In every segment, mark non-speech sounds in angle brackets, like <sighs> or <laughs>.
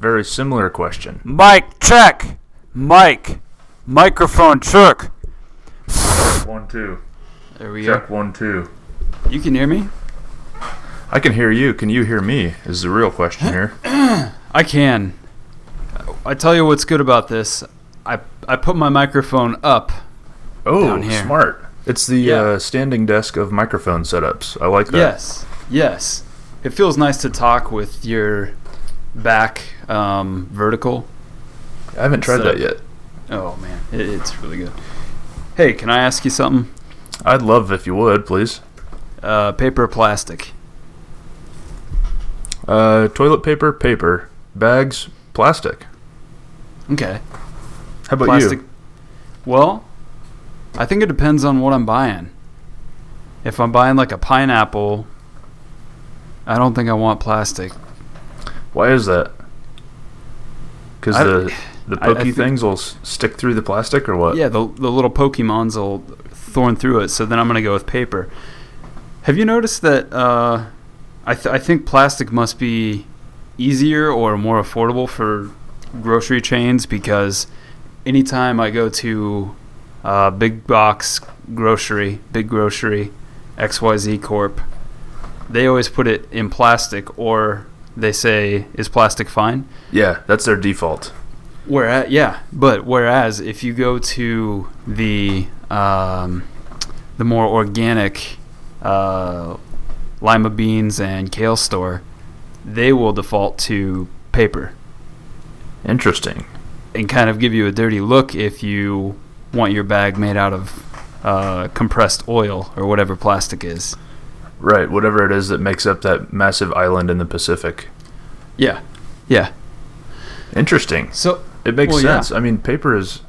very similar question. Mike, check. Mike, Microphone check. One, two. There we go. Check one, two. You can hear me? I can hear you. Can you hear me? Is the real question here. <clears throat> I can. I tell you what's good about this. I I put my microphone up. Oh, Down here. smart. It's the Yeah. uh, standing desk of microphone setups. I like that. Yes. Yes. It feels nice to talk with your back um, vertical. I haven't tried So- that yet. Oh man, it, it's really good. Hey, can I ask you something? I'd love if you would, please. Uh, paper plastic? Uh, toilet paper, paper. Bags, plastic. Okay. How about plastic. you? Well, I think it depends on what I'm buying. If I'm buying like a pineapple, I don't think I want plastic. Why is that? Because the the pokey things will s- stick through the plastic, or what? Yeah, the the little Pokemons will thorn through it. So then I'm gonna go with paper. Have you noticed that? Uh, I th- I think plastic must be easier or more affordable for grocery chains because anytime I go to uh, big box grocery, big grocery, XYZ Corp, they always put it in plastic or they say, is plastic fine? Yeah, that's their default. Whereas, yeah, but whereas if you go to the um, the more organic uh, lima beans and kale store, they will default to paper Interesting. and kind of give you a dirty look if you want your bag made out of uh, compressed oil or whatever plastic is. Right, whatever it is that makes up that massive island in the Pacific. Yeah, yeah. Interesting. So It makes Well, yeah. sense. I mean, paper is.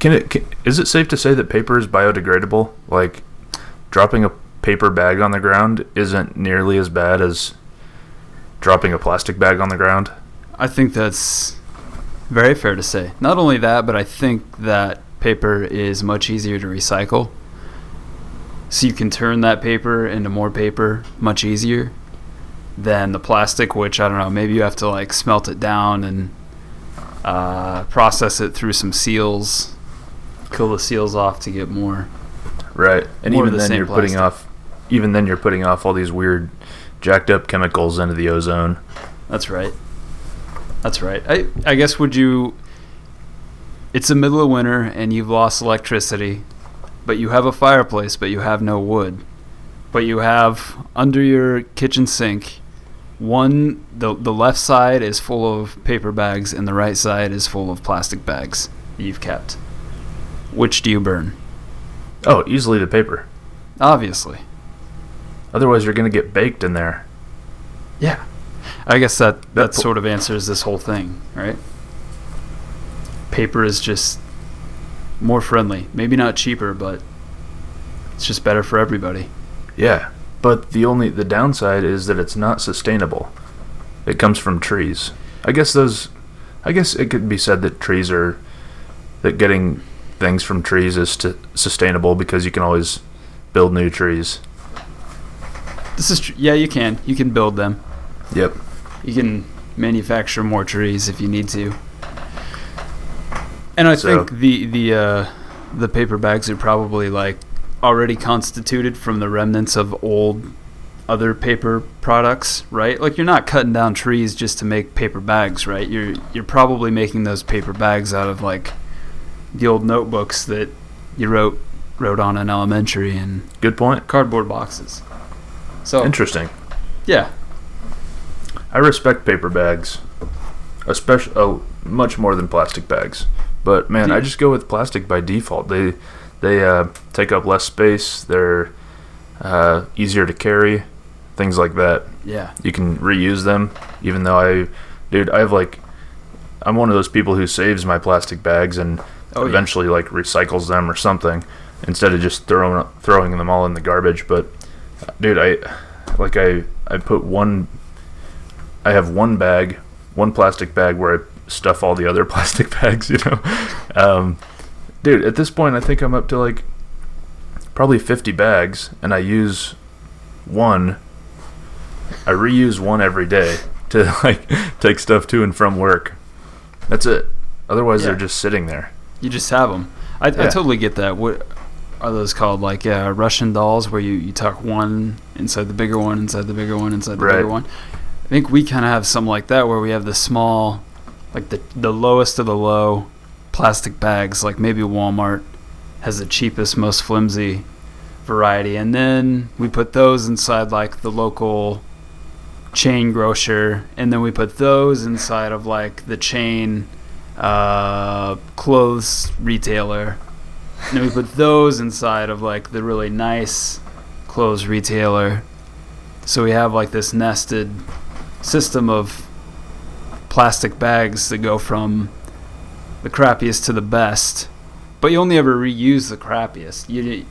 Can it? Can, is it safe to say that paper is biodegradable? Like, dropping a paper bag on the ground isn't nearly as bad as dropping a plastic bag on the ground. I think that's very fair to say. Not only that, but I think that paper is much easier to recycle. So you can turn that paper into more paper much easier than the plastic, which I don't know, maybe you have to like smelt it down and uh, process it through some seals, kill the seals off to get more. Right, and More even the then you're putting off. Even then you're putting off all these weird, jacked up chemicals into the ozone. That's right. That's right. I I guess would you It's the middle of winter and you've lost electricity, but you have a fireplace but you have no wood. But you have under your kitchen sink one the the left side is full of paper bags and the right side is full of plastic bags that you've kept. Which do you burn? Oh, easily the paper. Obviously. Otherwise, you're gonna get baked in there. Yeah. I guess that That that po- sort of answers this whole thing, right? Paper is just more friendly. Maybe not cheaper, but it's just better for everybody. Yeah, but the only the downside is that it's not sustainable. It comes from trees. I guess those. I guess it could be said that trees are that getting things from trees is to, sustainable because you can always build new trees. This is tr- yeah, you can. You can build them. Yep. You can manufacture more trees if you need to. And I So- think the the uh, the paper bags are probably like already constituted from the remnants of old other paper products, right? Like you're not cutting down trees just to make paper bags, right? You're you're probably making those paper bags out of like the old notebooks that you wrote wrote on in elementary and Good point. cardboard boxes. So Interesting. yeah, I respect paper bags, especially oh, much more than plastic bags. But man, I just go with plastic by default. They they uh, take up less space. They're uh, easier to carry, things like that. yeah. You can reuse them. Even though I, dude, I have like, I'm one of those people who saves my plastic bags and Oh, yeah. eventually like recycles them or something instead of just throwing throwing them all in the garbage. But dude, I like I I put one. I have one bag, one plastic bag where I stuff all the other <laughs> plastic bags. You know, um, dude. At this point, I think I'm up to like probably 50 bags, and I use one. I reuse one every day to <laughs> like take stuff to and from work. That's it. Otherwise, Yeah. they're just sitting there. You just have them. I, I totally get that. What are those called? Like uh, Russian dolls, where you, you tuck one inside the bigger one, inside the bigger one, inside the Right. bigger one. I think we kind of have something like that, where we have the small, like the the lowest of the low plastic bags. Like maybe Walmart has the cheapest, most flimsy variety, and then we put those inside like the local chain grocer, and then we put those inside of like the chain uh, clothes retailer. And then we put those inside of like the really nice clothes retailer. So we have like this nested system of plastic bags that go from the crappiest to the best. But you only ever reuse the crappiest. You,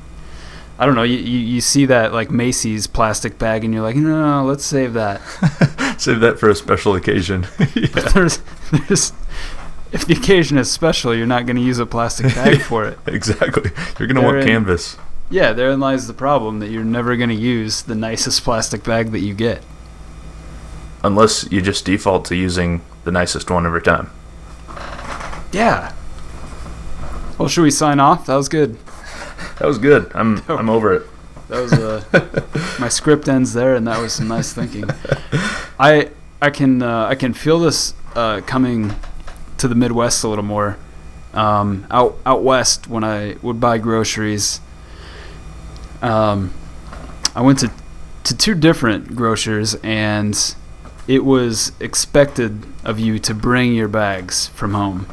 I don't know. You, you, you see that like Macy's plastic bag, and you're like, no, no, let's save that. <laughs> Save that for a special occasion. <laughs> yeah. there's, there's, if the occasion is special, you're not going to use a plastic bag <laughs> for it. Exactly. You're gonna want canvas. Yeah, therein lies the problem that you're never going to use the nicest plastic bag that you get. Unless you just default to using the nicest one every time. Yeah. Well, should we sign off? That was good. That was good. I'm <laughs> I'm over it. That was uh, <laughs> my script ends there, and that was some nice thinking. I I can uh, I can feel this uh, coming to the Midwest a little more. Um, out out west, when I would buy groceries, um, I went to to two different grocers, and it was expected of you to bring your bags from home.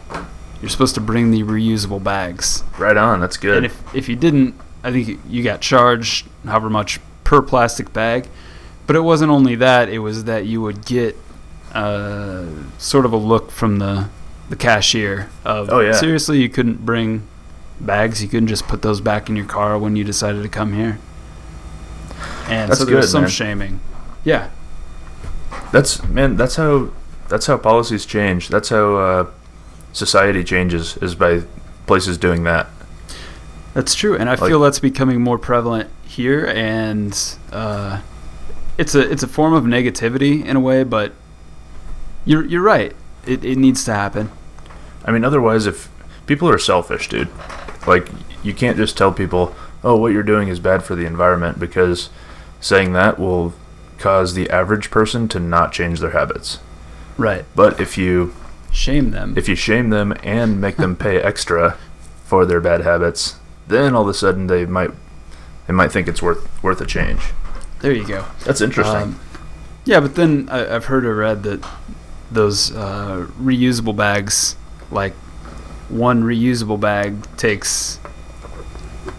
You're supposed to bring the reusable bags. Right on. That's good. And if, if you didn't, I think you got charged however much per plastic bag. But it wasn't only that, it was that you would get uh, sort of a look from the, the cashier of, Oh, yeah. seriously, you couldn't bring bags? You couldn't just put those back in your car when you decided to come here? And That's so there was good, some man. shaming. Yeah. That's man. That's how. That's how policies change. That's how uh, society changes. Is by places doing that. That's true, and I Like- feel that's becoming more prevalent here, and uh, it's a it's a form of negativity in a way, but you're you're right. It it needs to happen. I mean, otherwise, if people are selfish, dude, like you can't just tell people, "Oh, what you're doing is bad for the environment," because saying that will cause the average person to not change their habits. Right. But if you Shame them. if you shame them and make them pay extra for their bad habits, then all of a sudden they might they might think it's worth worth a change. there you go. That's interesting. Um, yeah, but then I, I've heard or read that those uh, reusable bags, like one reusable bag, takes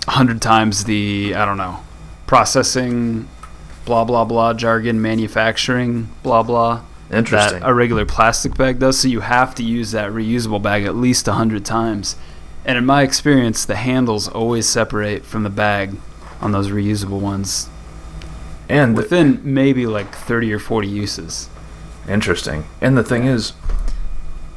a hundred times the I don't know processing, blah blah blah jargon, manufacturing, blah blah. interesting. That a regular plastic bag does. So you have to use that reusable bag at least a hundred times. And in my experience, the handles always separate from the bag on those reusable ones and within maybe like 30 or 40 uses. Interesting. And the thing is,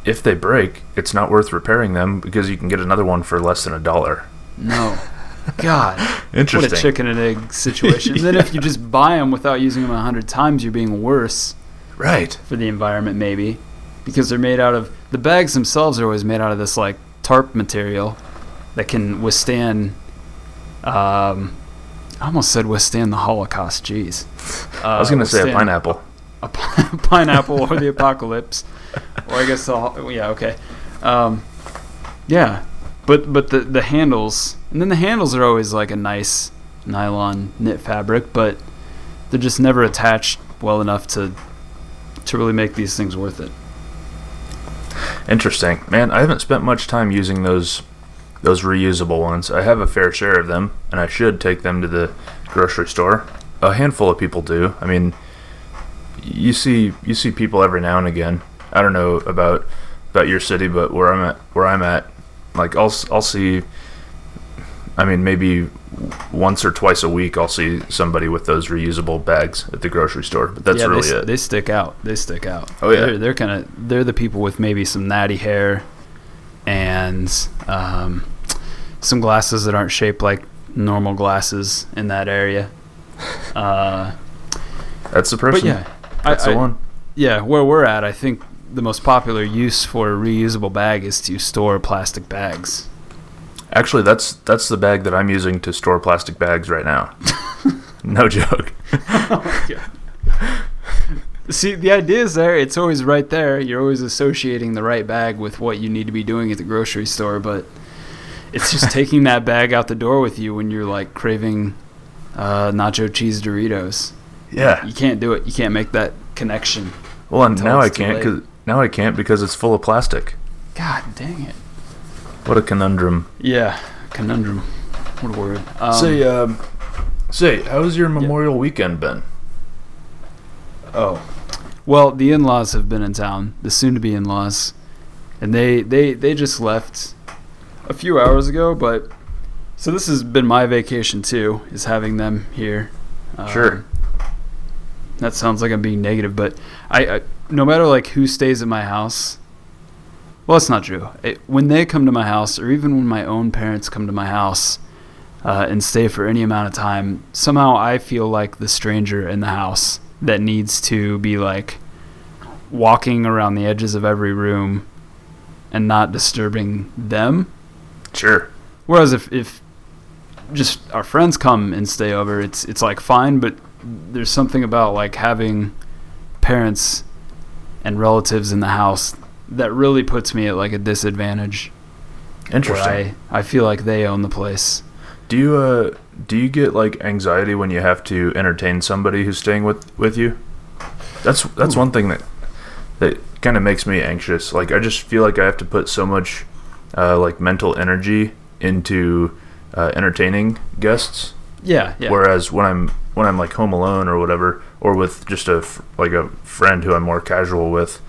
if they break, it's not worth repairing them because you can get another one for less than a dollar. No. <laughs> God. Interesting. <laughs> What a chicken and egg situation. And then if you just <laughs> buy them without using them a hundred times, you're being worse Right. for the environment, maybe. Because they're made out of. The bags themselves are always made out of this, like, tarp material that can withstand. Um, I almost said withstand the Holocaust. Jeez. Uh, <laughs> I was going to say a pineapple. a pi- pineapple or the apocalypse, or I guess the yeah okay, um, yeah, but but the the handles and then the handles are always like a nice nylon knit fabric, but they're just never attached well enough to to really make these things worth it. Interesting. Man, I haven't spent much time using those those reusable ones. I have a fair share of them, and I should take them to the grocery store. A handful of people do. I mean, you see you see people every now and again. I don't know about about your city, but where I'm at, where I'm at, like I'll I'll see. I mean, maybe once or twice a week, I'll see somebody with those reusable bags at the grocery store. But that's yeah, really they, it. they stick out. They stick out. Oh, yeah. they're, they're kind of they're the people with maybe some natty hair and um, some glasses that aren't shaped like normal glasses in that area. <laughs> Uh, that's the person. but yeah, that's I, the I- one. yeah, where we're at, I think the most popular use for a reusable bag is to store plastic bags. Actually, that's that's the bag that I'm using to store plastic bags right now. <laughs> no joke. <laughs> See, the idea is there. It's always right there. You're always associating the right bag with what you need to be doing at the grocery store, but it's just <laughs> taking that bag out the door with you when you're like craving uh, nacho cheese Doritos. Yeah. You can't do it. You can't make that connection. Well, and now I can't late. Now I can't because it's full of plastic. God dang it. What a conundrum. Yeah, conundrum. What a word. Um, say, um, say, how's your Memorial weekend been? Oh. Well, the in-laws have been in town, the soon-to-be in-laws, and they they they just left a few hours ago. But so this has been my vacation too, is having them here. Um, Sure. That sounds like I'm being negative, but I, I no matter like who stays at my house. Well, it's not true. It, when they come to my house, or even when my own parents come to my house uh, and stay for any amount of time, somehow I feel like the stranger in the house that needs to be like walking around the edges of every room and not disturbing them. Sure. Whereas if, if just our friends come and stay over, it's it's like fine, but there's something about like having parents and relatives in the house that really puts me at like a disadvantage. Interesting. I, I feel like they own the place. Do you uh do you get like anxiety when you have to entertain somebody who's staying with with you? That's that's Ooh. one thing that that kind of makes me anxious. Like I just feel like I have to put so much uh, like mental energy into uh, entertaining guests. Yeah, yeah. Whereas when I'm when I'm like home alone or whatever, or with just a like a friend who I'm more casual with,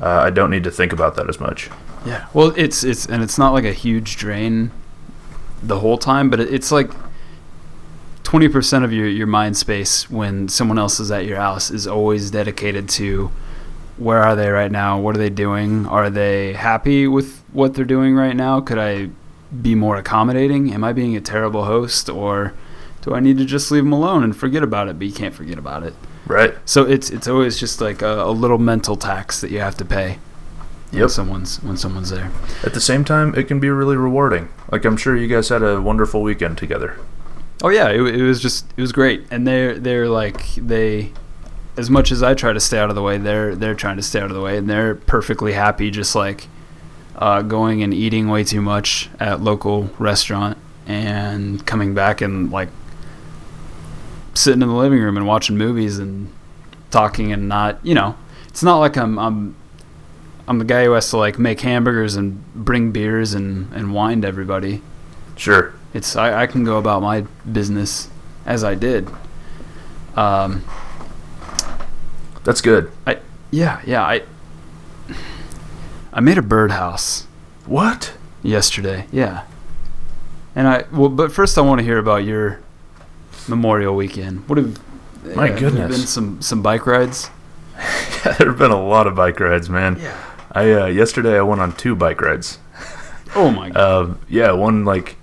uh, I don't need to think about that as much. Yeah. Well, it's it's and it's not like a huge drain the whole time, but it's like twenty percent of your your mind space when someone else is at your house is always dedicated to where are they right now? What are they doing? Are they happy with what they're doing right now? Could I be more accommodating? Am I being a terrible host or do I need to just leave them alone and forget about it? But you can't forget about it. Right. So it's it's always just like a, a little mental tax that you have to pay when Yep. someone's when someone's there. At the same time, it can be really rewarding. Like I'm sure you guys had a wonderful weekend together. Oh yeah, it, it was just it was great, and they're they're like they, as much as I try to stay out of the way, they're they're trying to stay out of the way, and they're perfectly happy just like uh, going and eating way too much at local restaurant and coming back and like sitting in the living room and watching movies and talking and not you know it's not like I'm I'm I'm the guy who has to like make hamburgers and bring beers and, and wine to everybody. Sure. It's I, I can go about my business as I did. Um, That's good. I yeah, yeah. I I made a birdhouse What? yesterday. Yeah, and I well, but first I want to hear about your Memorial Weekend. What have My have there goodness. been some some bike rides? <laughs> yeah, there have been a lot of bike rides, man. Yeah. I uh, yesterday I went on two bike rides. <laughs> Oh my god. Uh, yeah, one like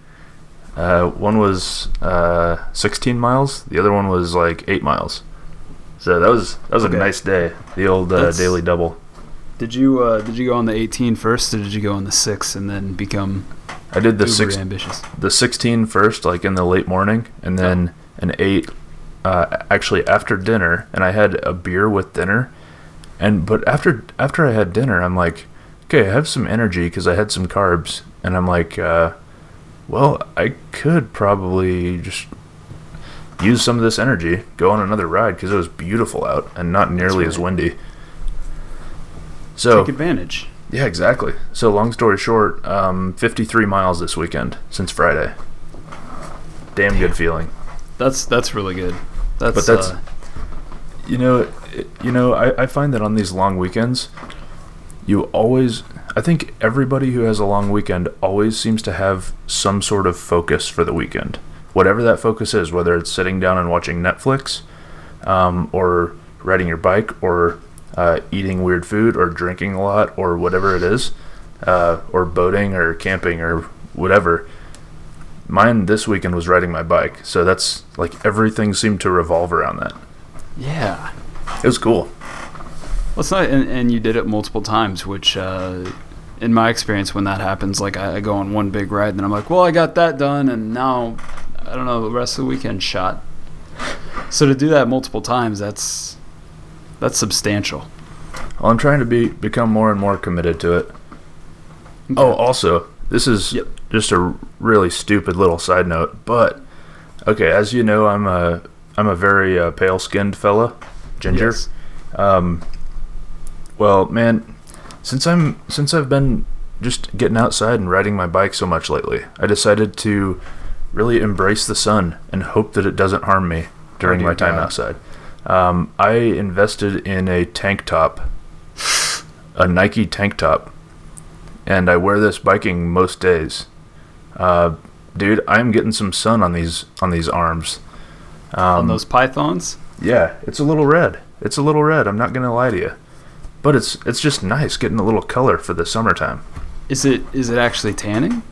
uh, one was uh, 16 miles. The other one was like eight miles. So that was that was Okay. a nice day. The old uh, daily double. did you uh, did you go on the 18 first, or did you go on the six and then become I did the uber six ambitious? the 16 first, like in the late morning, and then an ate uh, actually after dinner. And I had a beer with dinner, and but after after I had dinner, I'm like, okay, I have some energy because I had some carbs, and I'm like, uh, well, I could probably just use some of this energy, go on another ride because it was beautiful out and not nearly as windy. So Take advantage. yeah, exactly. So long story short, um, 53 miles this weekend since Friday. Damn good feeling. That's that's really good. That's, But that's- uh, You know, you know, I, I find that on these long weekends, you always, I think everybody who has a long weekend always seems to have some sort of focus for the weekend. Whatever that focus is, whether it's sitting down and watching Netflix, um, or riding your bike, or uh, eating weird food, or drinking a lot, or whatever it is, uh, or boating, or camping, or whatever. Mine this weekend was riding my bike, so that's like everything seemed to revolve around that. yeah. It was cool. Well, it's not, and, and you did it multiple times, which, uh, in my experience, when that happens, like I, I go on one big ride, and then I'm like, well, I got that done, and now, I don't know, the rest of the weekend shot. So to do that multiple times, that's that's substantial. Well, I'm trying to be become more and more committed to it. Oh, also, this is Yep. just a really stupid little side note, but okay, as you know, I'm a I'm a very uh, pale-skinned fella, ginger. Yes. Um, well, man, since I'm since I've been just getting outside and riding my bike so much lately, I decided to really embrace the sun and hope that it doesn't harm me during my time God. outside. Um, I invested in a tank top, a Nike tank top, and I wear this biking most days. Uh, dude, I'm getting some sun on these on these arms. Um, on those pythons. yeah, it's a little red. It's a little red. I'm not gonna lie to you, but it's it's just nice getting a little color for the summertime. Is it is it actually tanning?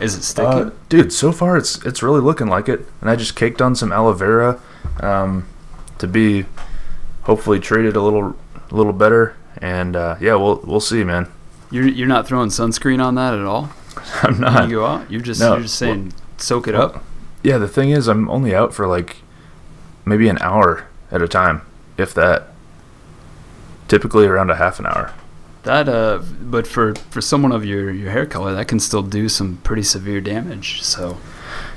Is it sticking? Uh, dude, so far it's it's really looking like it, and I just caked on some aloe vera um, to be hopefully treated a little a little better. And uh, yeah, we'll we'll see, man. You're you're not throwing sunscreen on that at all. <laughs> I'm When not. you go out, you're just No, you're just saying soak it well- up. Yeah, the thing is, I'm only out for like maybe an hour at a time, if that. Typically around a half an hour. That uh, but for for someone of your your hair color, that can still do some pretty severe damage. So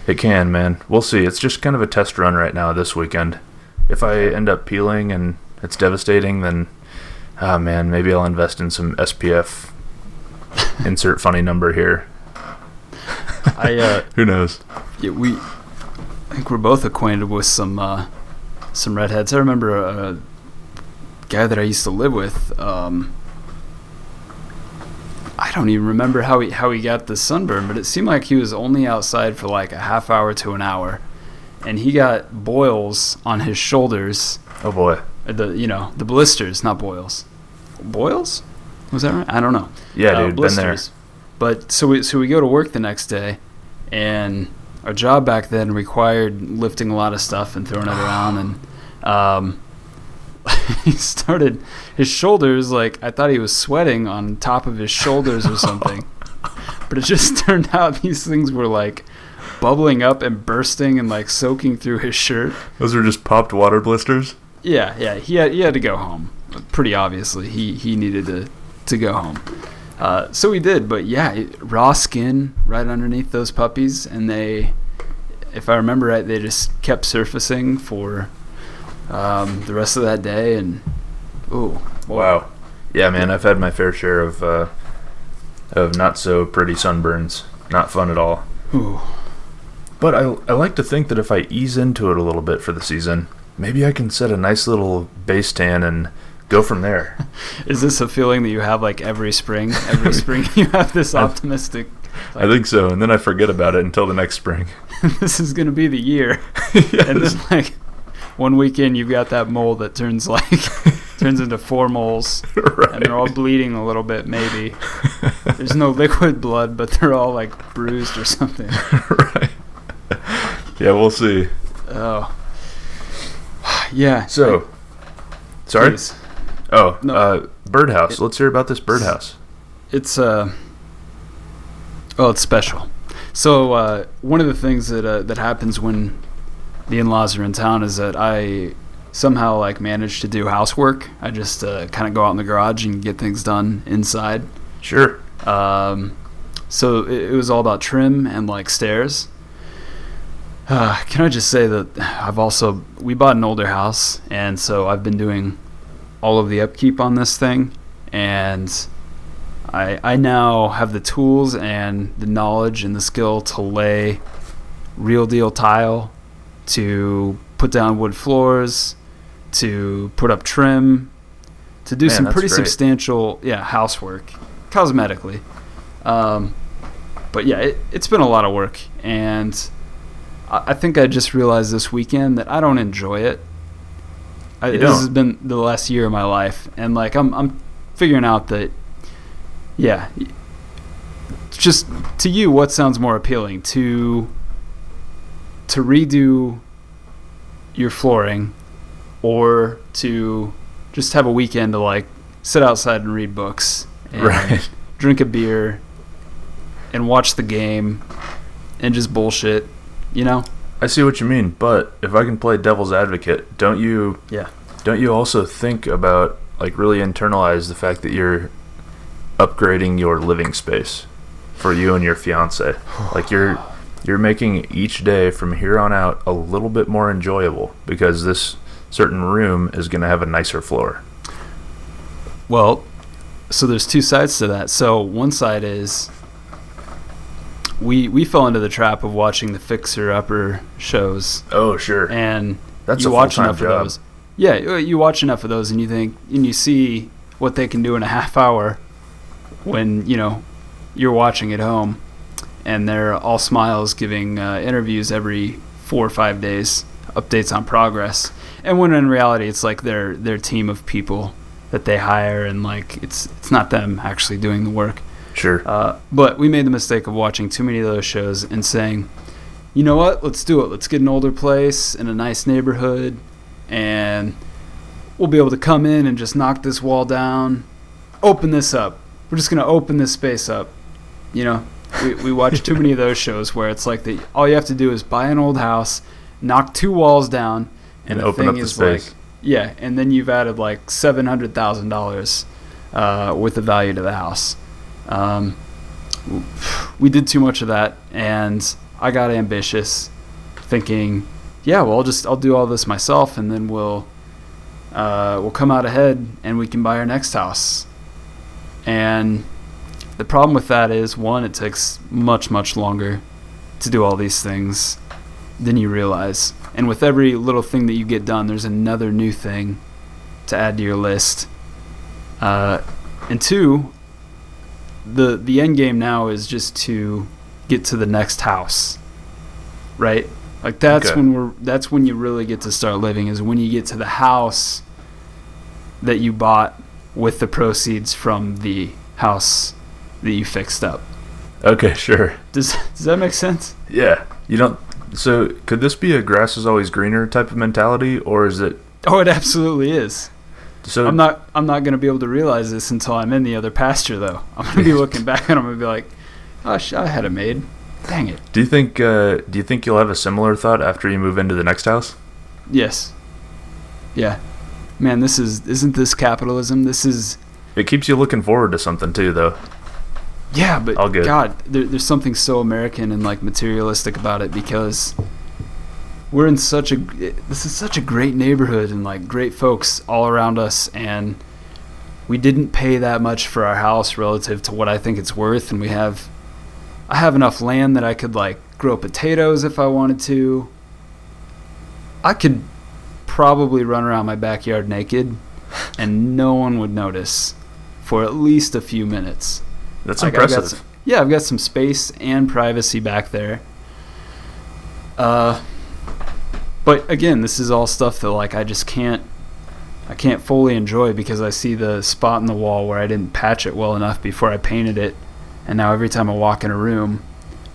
It can, man. We'll see. It's just kind of a test run right now this weekend. If I end up peeling and it's devastating, then, ah, man, maybe I'll invest in some SPF. Insert funny number here. I uh, <laughs> Who knows? yeah, we I think we're both acquainted with some uh, some redheads. I remember a guy that I used to live with. Um, I don't even remember how he how he got the sunburn, but it seemed like he was only outside for like a half hour to an hour, and he got boils on his shoulders. Oh boy. The you know the blisters, not boils. Boils? Was that right? I don't know. Yeah, uh, dude, been there. But so we so we go to work the next day, and our job back then required lifting a lot of stuff and throwing it <sighs> around, and um, <laughs> he started his shoulders like I thought he was sweating on top of his shoulders or something, <laughs> but it just turned out these things were like bubbling up and bursting and like soaking through his shirt. Those are just popped water blisters. Yeah, yeah, he had he had to go home. Pretty obviously, he he needed to to go home. Uh, so we did, but yeah, raw skin right underneath those puppies, and they, if I remember right, they just kept surfacing for um, the rest of that day, and ooh. Wow. Yeah, man, I've had my fair share of uh, of not so pretty sunburns. Not fun at all. Ooh. But I, I like to think that if I ease into it a little bit for the season, maybe I can set a nice little base tan and go from there. Is this a feeling that you have like every spring? Every spring you have this <laughs> optimistic. I think so, and then I forget about it until the next spring. <laughs> this is gonna be the year. <laughs> And then like one weekend you've got that mole that turns like turns into four moles and they're all bleeding a little bit maybe there's no liquid blood but they're all like bruised or something right. Yeah, we'll see. oh <sighs> yeah So, sorry. please. Oh, No. uh, birdhouse. Let's hear about this birdhouse. it's uh oh it's special so uh, one of the things that uh, that happens when the in-laws are in town is that I somehow like manage to do housework I just uh, kind of go out in the garage and get things done inside Sure. Um, so it, it was all about trim and like stairs. Uh, can I just say that I've also we bought an older house, and so I've been doing all of the upkeep on this thing, and I I now have the tools and the knowledge and the skill to lay real deal tile, to put down wood floors, to put up trim, to do Man, some pretty great. substantial yeah housework cosmetically. Um, but yeah, it, it's been a lot of work, and I, I think I just realized this weekend that I don't enjoy it. I, this don't? has been the last year of my life, and like I'm I'm figuring out that yeah, just to you, what sounds more appealing to to redo your flooring, or to just have a weekend to like sit outside and read books, and Right. <laughs> drink a beer, and watch the game, and just bullshit. You know? I see what you mean, but if I can play devil's advocate, don't you Yeah. don't you also think about like really internalize the fact that you're upgrading your living space for you and your fiance? Like you're you're making each day from here on out a little bit more enjoyable because this certain room is going to have a nicer floor. Well, so there's two sides to that. So one side is we we fell into the trap of watching the fixer upper shows Oh, sure. and That's you a watch enough job. of those. Yeah, you- watch enough of those and you think and you see what they can do in a half hour when, you know, you're watching at home and they're all smiles giving uh, interviews every 4 or 5 days, updates on progress. And when in reality it's like their their team of people that they hire and like it's it's not them actually doing the work. Sure. Uh, but we made the mistake of watching too many of those shows and saying, you know what, let's do it. Let's get an older place in a nice neighborhood, and we'll be able to come in and just knock this wall down, open this up. We're just going to open this space up. You know, we, we watch too many of those shows where it's like the, all you have to do is buy an old house, knock two walls down, and, And open up the space. like, yeah, and then you've added like seven hundred thousand dollars uh, worth of value to the house. Um, we did too much of that, and I got ambitious, thinking, yeah, well, I'll just I'll do all this myself, and then we'll uh, we'll come out ahead, and we can buy our next house. And the problem with that is, one, it takes much much longer to do all these things than you realize. And with every little thing that you get done, there's another new thing to add to your list. Uh, and two, the the end game now is just to get to the next house, right? Like that's Okay. when we're that's when you really get to start living is when you get to the house that you bought with the proceeds from the house that you fixed up. Okay, sure. Does does that make sense? Yeah. You don't so could this be a grass is always greener type of mentality or is it Oh, it absolutely is. So I'm not I'm not going to be able to realize this until I'm in the other pasture though. <laughs> I'm going to be <laughs> looking back and I'm going to be like, "Oh, sh- I had a maid. Dang it." Do you think uh, do you think you'll have a similar thought after you move into the next house? Yes. Yeah. Man, this is isn't this capitalism? This is It keeps you looking forward to something too though. Yeah, but All good. God, there, there's something so American and like materialistic about it because we're in such a this is such a great neighborhood and like great folks all around us and we didn't pay that much for our house relative to what I think it's worth and we have I have enough land that I could like grow potatoes if I wanted to. I could probably run around my backyard naked and no one would notice for at least a few minutes. That's Like, I've impressive. some- yeah, I've got some space and privacy back there. Uh, but again, this is all stuff that like I just can't, I can't fully enjoy because I see the spot in the wall where I didn't patch it well enough before I painted it, and now every time I walk in a room,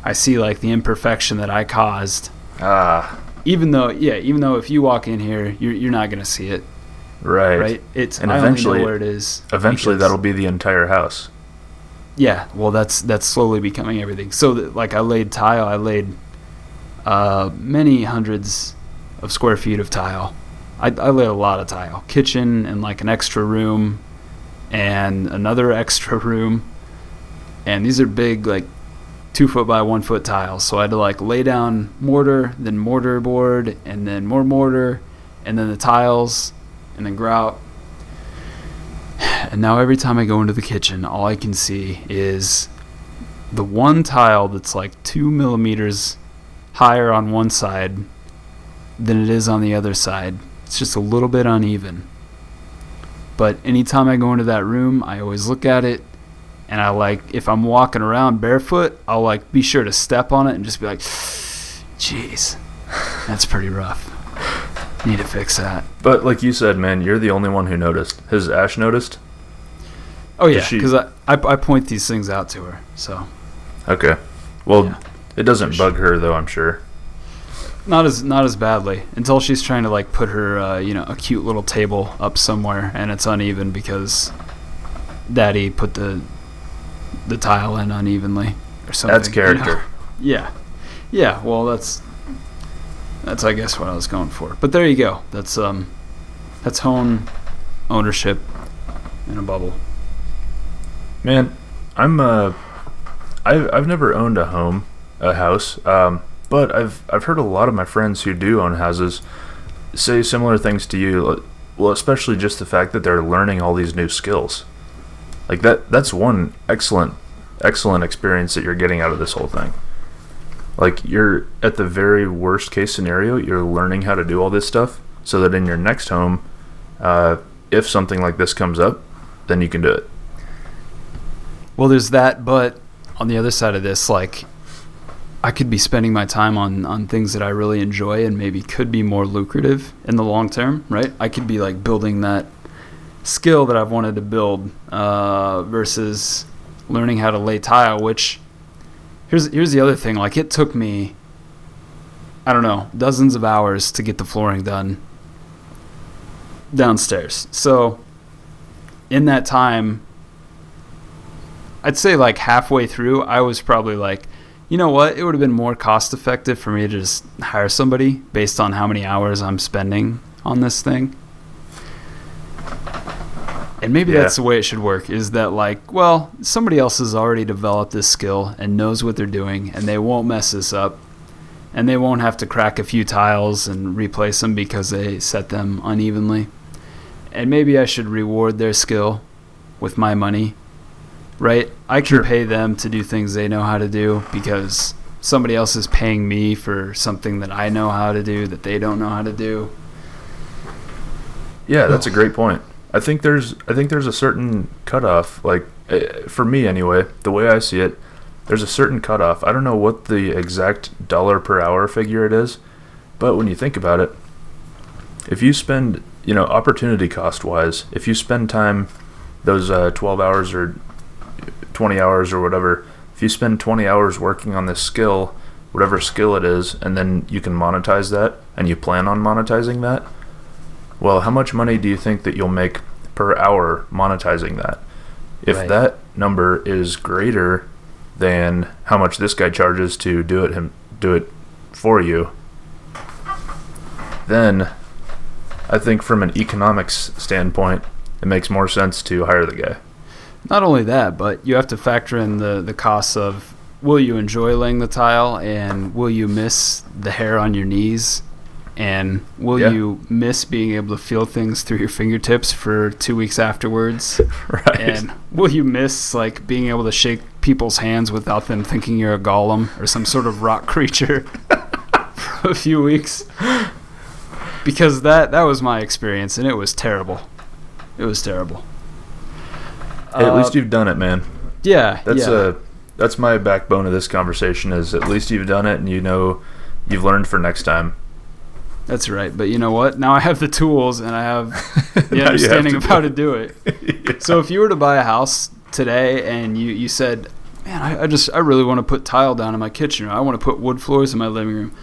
I see like the imperfection that I caused. Ah, Even though, yeah, even though if you walk in here, you're you're not gonna see it, right. right? It's And I eventually- only know where it is. Eventually because- that'll be the entire house. Yeah, well, that's that's slowly becoming everything. So, that, like, I laid tile. I laid uh, many hundreds of square feet of tile. I, I laid a lot of tile. Kitchen and like an extra room, and another extra <laughs> room. And these are big, like two foot by one foot tiles. So I had to like lay down mortar, then mortar board, and then more mortar, and then the tiles, and then grout. <sighs> And now every time I go into the kitchen, all I can see is the one tile that's like two millimeters higher on one side than it is on the other side. It's just a little bit uneven. But anytime I go into that room, I always look at it and I like if I'm walking around barefoot, I'll like be sure to step on it and just be like, "Jeez, that's pretty rough. Need to fix that." But like you said, man, you're the only one who noticed. Has Ash noticed? Oh yeah, because I, I I point these things out to her. So Okay. Well, Yeah. it doesn't Sure. bug her though, I'm sure. Not as not as badly until she's trying to like put her uh, you know a cute little table up somewhere and it's uneven because Daddy put the the tile in unevenly or something. That's you know? character. <laughs> Yeah, yeah. Well, that's that's I guess what I was going for. But there you go. That's um, that's home ownership in a bubble. Man, I'm uh, I've I've never owned a home, a house. Um, but I've I've heard a lot of my friends who do own houses say similar things to you. Well, especially just the fact that they're learning all these new skills. Like that that's one excellent excellent experience that you're getting out of this whole thing. Like you're at the very worst case scenario, you're learning how to do all this stuff so that in your next home, uh, if something like this comes up, then you can do it. Well, there's that, but on the other side of this, like I could be spending my time on on things that I really enjoy and maybe could be more lucrative in the long term, right? I could be like building that skill that I've wanted to build uh, versus learning how to lay tile. Which here's here's the other thing. Like it took me, I don't know, dozens of hours to get the flooring done downstairs. So in that time, I'd say like halfway through, I was probably like, you know what? It would have been more cost effective for me to just hire somebody based on how many hours I'm spending on this thing. And maybe Yeah. that's the way it should work is that, like, well, somebody else has already developed this skill and knows what they're doing, and they won't mess this up. And they won't have to crack a few tiles and replace them because they set them unevenly. And maybe I should reward their skill with my money right? I can Sure. pay them to do things they know how to do because somebody else is paying me for something that I know how to do that they don't know how to do. Yeah, that's a great point. I think there's I think there's a certain cutoff. Like eh, for me anyway, the way I see it, there's a certain cutoff. I don't know what the exact dollar per hour figure it is, but when you think about it, if you spend you know opportunity cost wise, if you spend time those uh, 12 hours or 20 hours or whatever, if you spend 20 hours working on this skill, whatever skill it is, and then you can monetize that and you plan on monetizing that, well, how much money do you think that you'll make per hour monetizing that? If Right. that number is greater than how much this guy charges to do it him do it for you, then I think from an economics standpoint, it makes more sense to hire the guy. Not only that, but you have to factor in the, the costs of will you enjoy laying the tile and will you miss the hair on your knees and will Yeah. you miss being able to feel things through your fingertips for two weeks afterwards? <laughs> Right. And will you miss like being able to shake people's hands without them thinking you're a golem or some sort of rock <laughs> creature <laughs> for a few weeks? Because that that was my experience and it was terrible. It was terrible. Hey, at Uh, least you've done it, man. yeah, That's yeah. uh that's my backbone of this conversation is at least you've done it and you know you've learned for next time. That's right. But you know what? Now I have the tools and I have <laughs> the you have understanding of how to do it. <laughs> Yeah. So if you were to buy a house today and you, you said, man, I, I just I really want to put tile down in my kitchen I want to put wood floors in my living room,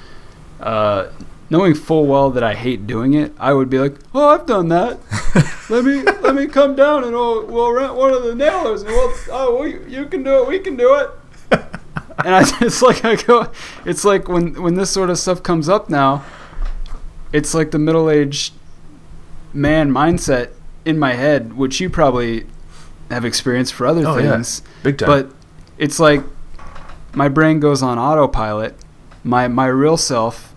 uh, knowing full well that I hate doing it, I would be like, oh, I've done that. <laughs> let me let me come down and we'll, we'll rent one of the nailers and we'll oh we, you can do it, we can do it. <laughs> and I <laughs> it's like I go, it's like when when this sort of stuff comes up now, it's like the middle aged man mindset in my head, which you probably have experienced for other Oh, yeah. things. Big time. But it's like my brain goes on autopilot. My my real self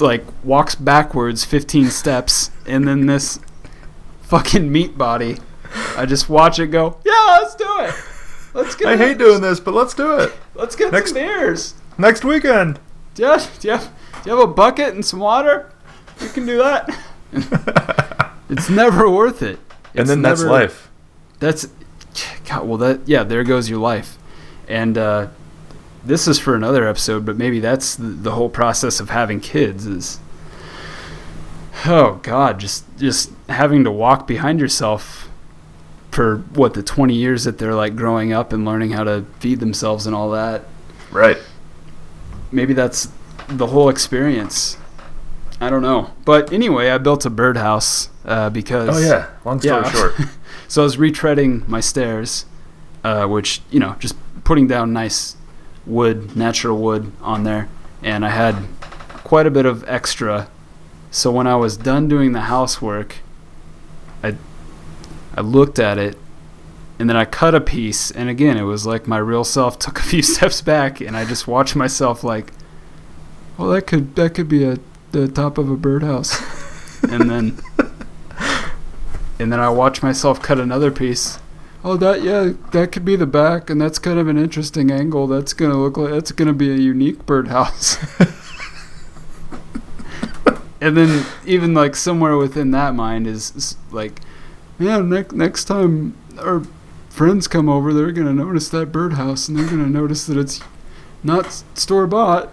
like walks backwards 15 steps and then this fucking meat body I just watch it go, "Yeah, let's do it. Let's get I hate doing this, but let's do it. Let's get Next- some beers. Next weekend. Do you, have, do, you have, do you have a bucket and some water? You can do that. <laughs> It's never worth it. and It's then that's life. That's God, well that yeah, there goes your life. And uh, this is for another episode, but maybe that's the, the whole process of having kids is oh god, just just having to walk behind yourself for what the 20 years that they're like growing up and learning how to feed themselves and all that. Right. Maybe that's the whole experience. I don't know. But anyway, I built a birdhouse uh, because Oh yeah. Long story Yeah. short. <laughs> so I was retreading my stairs, uh, which you know, just putting down nice wood, natural wood on there, and I had quite a bit of extra. So when I was done doing the housework, I I looked at it and then I cut a piece. And again it was like my real self <laughs> took a few steps back and I just watched myself like well that could that could be a the top of a birdhouse. <laughs> And then and then I watched myself cut another piece oh that yeah that could be the back and that's kind of an interesting angle. That's gonna look like that's gonna be a unique birdhouse. <laughs> And then even like somewhere within that mind is, is like yeah next next time our friends come over they're gonna notice that birdhouse and they're gonna notice that it's not store bought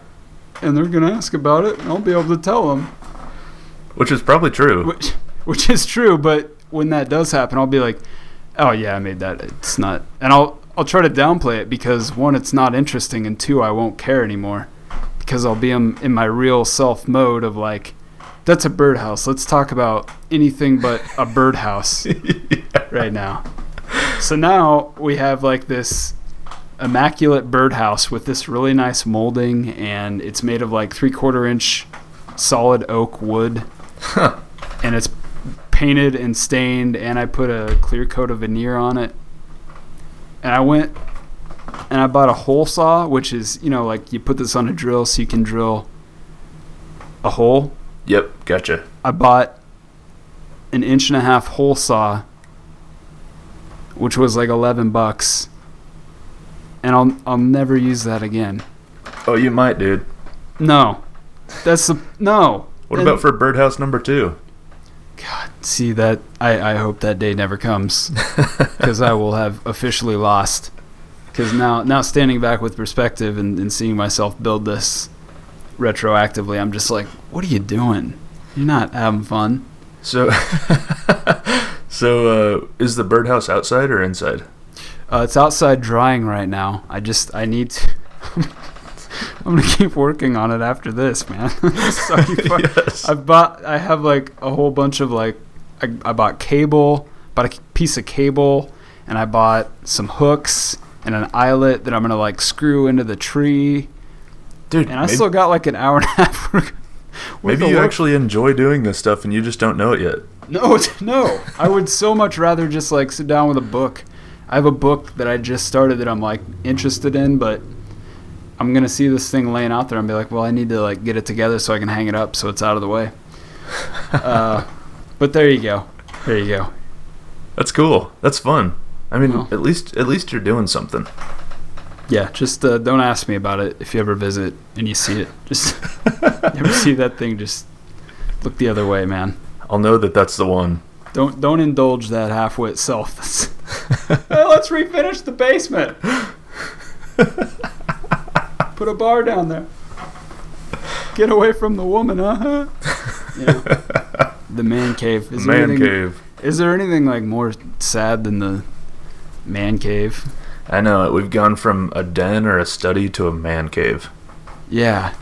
and they're gonna ask about it and i'll be able to tell them. Which is probably true. which which is true but when that does happen i'll be like oh yeah i made that it's not and i'll i'll try to downplay it because one it's not interesting and two i won't care anymore because i'll be in, in my real self mode of like that's a birdhouse. Let's talk about anything but a birdhouse <laughs> <laughs> right now. So now we have like this immaculate birdhouse with this really nice molding and it's made of like three quarter inch solid oak wood. And it's painted and stained and i put a clear coat of veneer on it and i went and i bought a hole saw which is you know like you put this on a drill so you can drill a hole Yep, gotcha. I bought an inch and a half hole saw, which was like eleven bucks, and I'll I'll never use that again. Oh, you might, dude. No, that's the no. What And- about for birdhouse number two? God? See that I I hope that day never comes <laughs> because I will have officially lost. Because now now standing back with perspective and, and seeing myself build this retroactively, I'm just like, what are you doing? You're not having fun. So, <laughs> so uh, is the birdhouse outside or inside? Uh, it's outside drying right now. I just I need to. <laughs> <laughs> I'm gonna keep working on it after this, man. <laughs> <laughs> Yes. I bought. I have like a whole bunch of like. I, I bought cable, bought a piece of cable, and I bought some hooks and an eyelet that I'm gonna like screw into the tree. Dude, And I maybe, still got like an hour and a half. maybe you work. actually enjoy doing this stuff and you just don't know it yet. No, no. I would so much rather just like sit down with a book. I have a book that I just started that I'm like interested in, but I'm gonna see this thing laying out there and be like, well, I need to like get it together so I can hang it up so it's out of the way. <laughs> uh, but there you go. There you go. That's cool. That's fun. I mean, Well. at least at least you're doing something. Yeah, just uh, don't ask me about it if you ever visit and you see it. Just you <laughs> ever see that thing, just look the other way, man. I'll know that that's the one. Don't don't indulge that half-wit self. <laughs> Hey, let's refinish the basement. Put a bar down there. Get away from the woman, huh? <laughs> You know, the man cave. Is there Man anything, cave. Is there anything like more sad than the man cave? I know it. We've gone from a den or a study to a man cave. Yeah,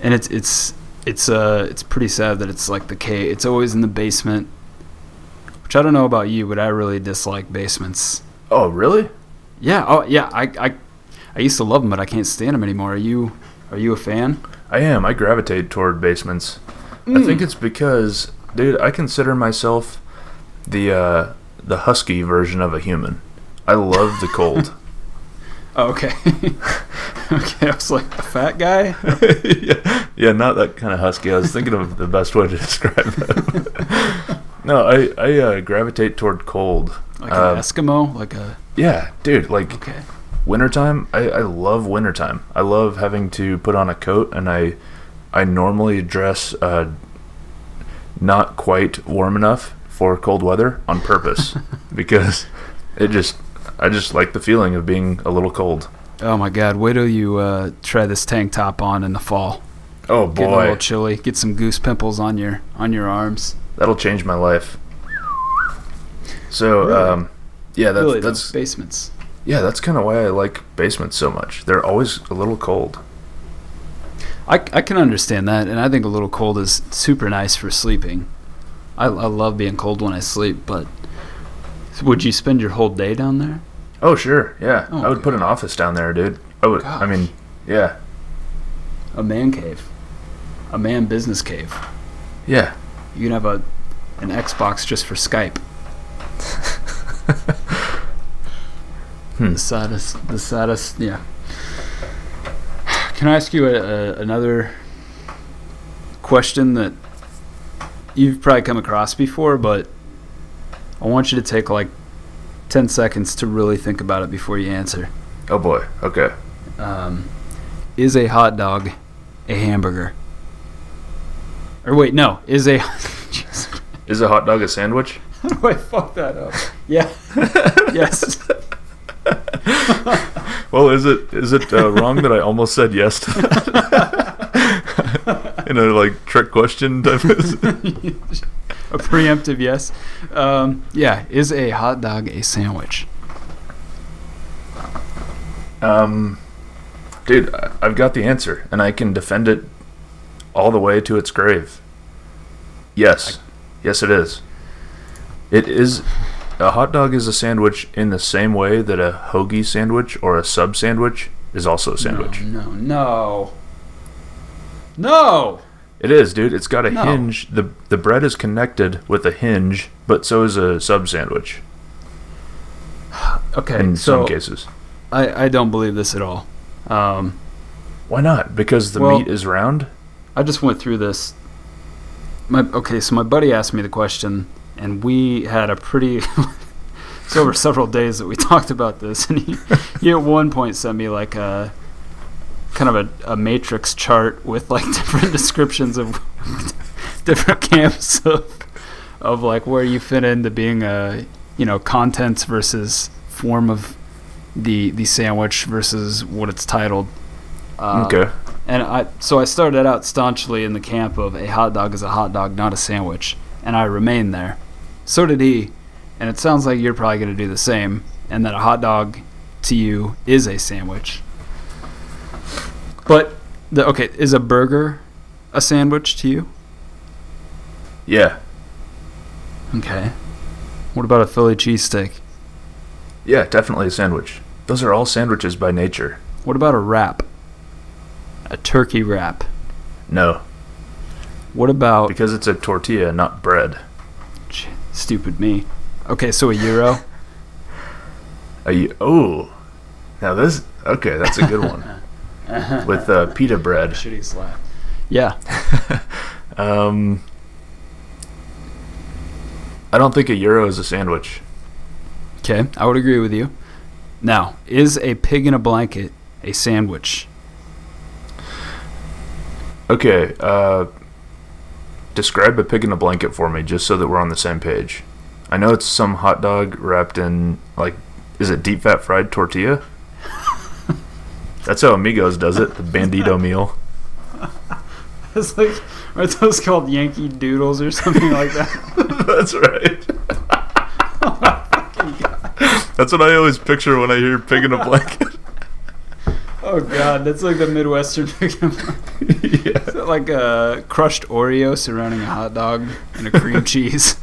and it's it's it's uh it's pretty sad that it's like the cave. It's always in the basement. Which I don't know about you, but I really dislike basements. Oh, really? Yeah. Oh, yeah. I, I, I used to love them, but I can't stand them anymore. Are you, are you a fan? I am. I gravitate toward basements. I Mm. think it's because, dude, I consider myself the uh, the husky version of a human. I love the cold. Oh, <laughs> <laughs> okay. <laughs> okay. I was like a fat guy. yeah, yeah, not that kind of husky. I was thinking of the best way to describe it. no, I I uh, gravitate toward cold. Like Um, an Eskimo. Like a. Yeah, dude, like Okay. Wintertime. I, I love wintertime. I love having to put on a coat, and I I normally dress uh, not quite warm enough for cold weather on purpose <laughs> because it just I just like the feeling of being a little cold. Oh my God! Wait till you uh, try this tank top on in the fall. Oh boy Get a little chilly. Get some goose pimples on your on your arms. that'll change my life. So, Really? um, yeah, that's really, that's basements. Yeah, that's kind of why I like basements so much. They're always a little cold. I, I can understand that, and I think a little cold is super nice for sleeping. I, I love being cold when I sleep, but Would you spend your whole day down there? Oh sure, yeah. Oh, I would put an office down there, dude. I would. I mean, yeah, A man cave, a man business cave. yeah. You can have a an Xbox just for Skype. <laughs> Hmm. The saddest, the saddest, yeah. Can I ask you a, a, another question that you've probably come across before, but I want you to take like 10 seconds to really think about it before you answer. Oh boy. Okay. Um, is a hot dog a hamburger? Or wait, no, is a. <laughs> Is a hot dog a sandwich? How do I fuck that up? Yeah. <laughs> yes. <laughs> Well, is it is it uh, wrong that I almost said yes to that? <laughs> In a like trick question type of <laughs> a preemptive yes. Um, yeah, is a hot dog a sandwich? Um, dude, I've got the answer, and I can defend it all the way to its grave. Yes, yes, it is. It is. A hot dog is a sandwich in the same way that a hoagie sandwich or a sub sandwich is also a sandwich. No, no, no. No! It is, dude. It's got a No. hinge. the The bread is connected with a hinge, but so is a sub sandwich Okay, in so some cases. I, I don't believe this at all. Um, Why not? Because the Well- meat is round. I just went through this. My okay, so my buddy asked me the question, and we had a pretty. <laughs> it's over several days that we <laughs> talked about this, and he, he at one point sent me like a kind of a, a matrix chart with like <laughs> different descriptions of different camps of of like where you fit into being a you know contents versus form of the the sandwich versus what it's titled. Uh, okay. and I so I started out staunchly in the camp of a hot dog is a hot dog, not a sandwich, and I remained there. So did he, and it sounds like you're probably going to do the same, and that a hot dog to you is a sandwich. But the okay, is a burger a sandwich to you? Yeah. Okay. What about a Philly cheesesteak? Yeah, definitely a sandwich. Those are all sandwiches by nature. What about a wrap? A turkey wrap. No, What about because it's a tortilla, not bread. Ch- stupid me? Okay, so a gyro. A, y- oh, now this okay, that's a good one <laughs> with uh, pita bread. Shitty slap. Yeah. <laughs> Um, I don't think a gyro is a sandwich. Okay, I would agree with you. Now, is a pig in a blanket a sandwich? Okay, uh, describe a pig in a blanket for me, just so that we're on the same page. I know it's some hot dog wrapped in like, is it deep fat fried tortilla? <laughs> That's how Amigos does it, the Bandito meal. <laughs> It's like, are those called Yankee Doodles or something like that? <laughs> That's right. Oh That's what I always picture when I hear pig in a blanket. Oh god, that's like the Midwestern <laughs> pig in yeah. Is that like a crushed Oreo surrounding a hot dog and a cream <laughs> cheese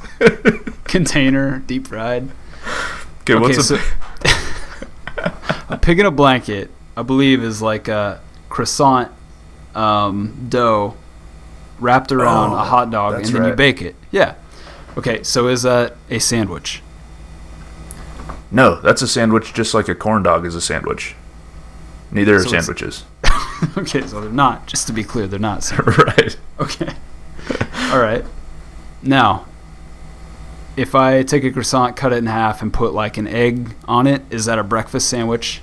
container, deep fried? Okay, what's a so <laughs> a pig in a blanket, I believe, is like a croissant um, dough wrapped around Oh, a hot dog, and then you bake it. Yeah. Okay, so is that a sandwich? No, that's a sandwich just like a corn dog is a sandwich. Neither are So it's- sandwiches. <laughs> okay, so they're not. Just to be clear, they're not. <laughs> sandwiches. right. Okay. All right. Now, if I take a croissant, cut it in half, and put like an egg on it, is that a breakfast sandwich?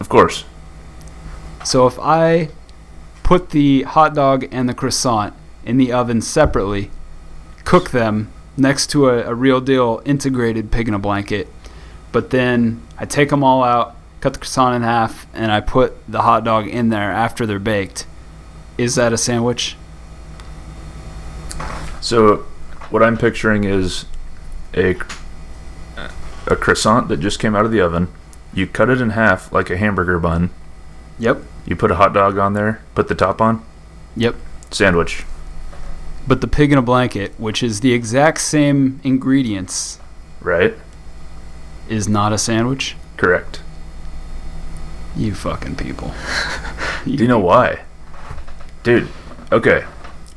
Of course. So if I put the hot dog and the croissant in the oven separately, cook them next to a, a real deal integrated pig in a blanket, but then I take them all out, cut the croissant in half, and I put the hot dog in there after they're baked, is that a sandwich? So, what I'm picturing is a a croissant that just came out of the oven. You cut it in half like a hamburger bun. Yep. You put a hot dog on there, put the top on. Yep. Sandwich. But the pig in a blanket, which is the exact same ingredients, Right? is not a sandwich? Correct. You fucking people. <laughs> Do you know why? Dude, okay.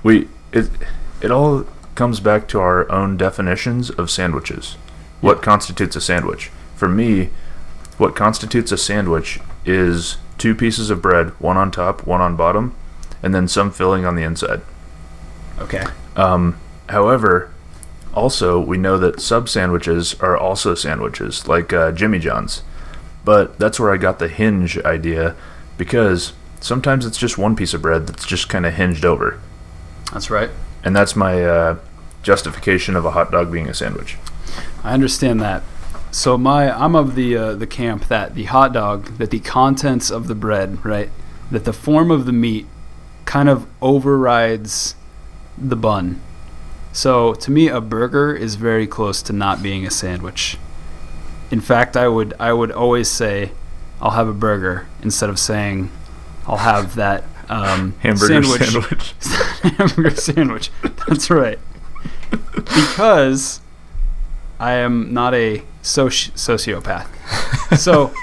We it it all comes back to our own definitions of sandwiches. What Yeah. constitutes a sandwich? For me, what constitutes a sandwich is two pieces of bread, one on top, one on bottom, and then some filling on the inside. Okay. Um, however, also we know that sub sandwiches are also sandwiches, like uh, Jimmy John's. But that's where I got the hinge idea, because sometimes it's just one piece of bread that's just kind of hinged over, That's right. and that's my uh, justification of a hot dog being a sandwich. I understand that. So my I'm of the uh, the camp that the hot dog that the contents of the bread, right? That the form of the meat kind of overrides the bun. So to me a burger is very close to not being a sandwich. In fact, I would I would always say I'll have a burger instead of saying I'll have that um, <laughs> Hamburger sandwich sandwich. <laughs> hamburger sandwich. That's right. Because I am not a soci- sociopath. So,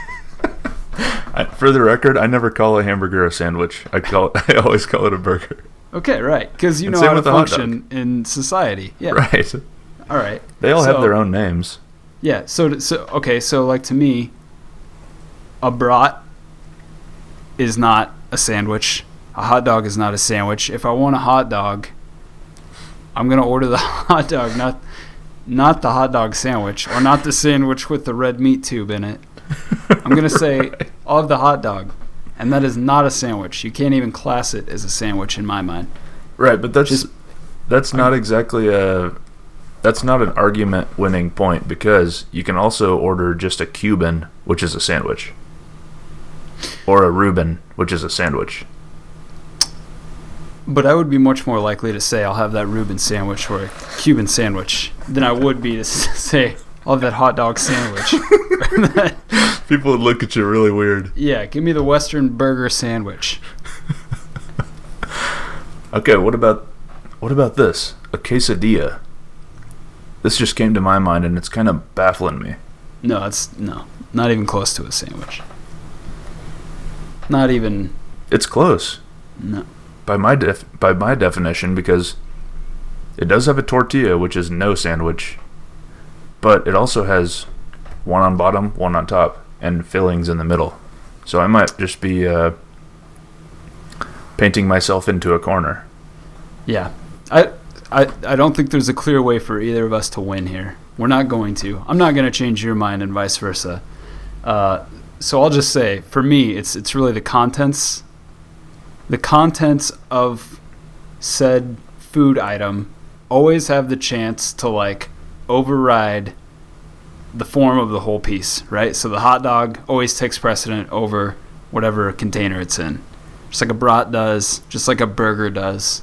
<laughs> I, for the record, I never call a hamburger a sandwich. I call it, I always call it a burger. okay, right. Because you And know how to with the hot function in society. Yeah. Right. All right. They all have their own names. Yeah. So, so okay. So, like to me, a brat is not a sandwich. A hot dog is not a sandwich. If I want a hot dog, I'm gonna order the <laughs> hot dog, not not the hot dog sandwich, or not the sandwich with the red meat tube in it. I'm gonna <laughs> say I'll have the hot dog, and that is not a sandwich. You can't even class it as a sandwich in my mind. Right, but that's Just- that's not exactly a that's not an argument winning point because you can also order just a Cuban, which is a sandwich. Or a Reuben, which is a sandwich. But I would be much more likely to say I'll have that Reuben sandwich or a Cuban sandwich than I would be to <laughs> say I'll have that hot dog sandwich. <laughs> People would look at you really weird. yeah, give me the Western burger sandwich. <laughs> Okay, what about what about this? A quesadilla. This just came to my mind and it's kind of baffling me. No, it's no, not even close to a sandwich. Not even It's close no. by my def- by my definition because it does have a tortilla, which is no sandwich, but it also has one on bottom, one on top, and fillings in the middle. So I might just be uh, painting myself into a corner. Yeah, I, I, I don't think there's a clear way for either of us to win here. We're not going to. I'm not going to change your mind, and vice versa. Uh, so I'll just say, for me, it's it's really the contents, the contents of said food item always have the chance to like override the form of the whole piece, right? So the hot dog always takes precedent over whatever container it's in, just like a brat does, just like a burger does.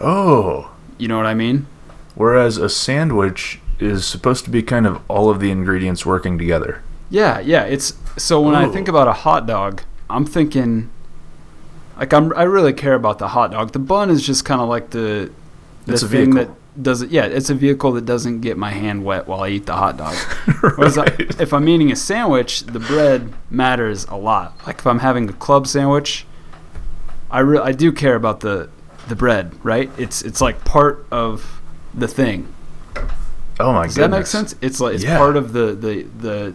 Oh, You know what I mean? whereas a sandwich is supposed to be kind of all of the ingredients working together. Yeah, yeah. It's so when I think about a hot dog, I'm thinking like I'm I really care about the hot dog. The bun is just kind of like the the It's a thing vehicle. that does it. yeah, it's a vehicle that doesn't get my hand wet while I eat the hot dog. <laughs> Whereas I, if I'm eating a sandwich, the bread matters a lot. Like if I'm having a club sandwich, I re- I do care about the the bread, right? It's it's like part of the thing. Oh my god. Does goodness. that make sense? It's like it's Yeah. part of the, the the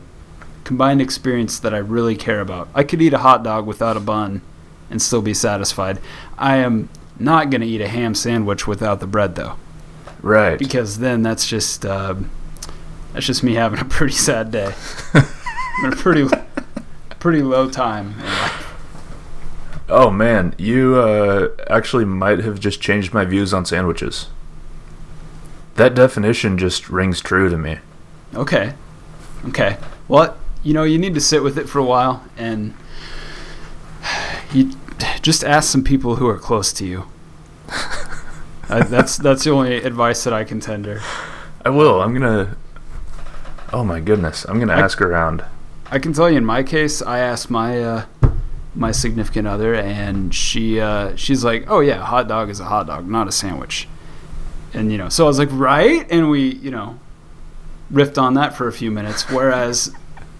combined experience that I really care about. I could eat a hot dog without a bun and still be satisfied. I am not going to eat a ham sandwich without the bread though, Right. because then that's just uh, that's just me having a pretty sad day. <laughs> I'm in a pretty pretty low time. in life. Oh man, you uh, actually might have just changed my views on sandwiches. That definition just rings true to me. Okay, okay. Well, you know, you need to sit with it for a while and <sighs> you just ask some people who are close to you. <laughs> uh, that's that's the only advice that I can tender. I will. I'm gonna. Oh my goodness, I'm gonna I- ask around. I can tell you in my case, I asked my uh, my significant other, and she uh, she's like, "Oh yeah, a hot dog is a hot dog, not a sandwich." And you know, so I was like, "Right," and we, you know, riffed on that for a few minutes. Whereas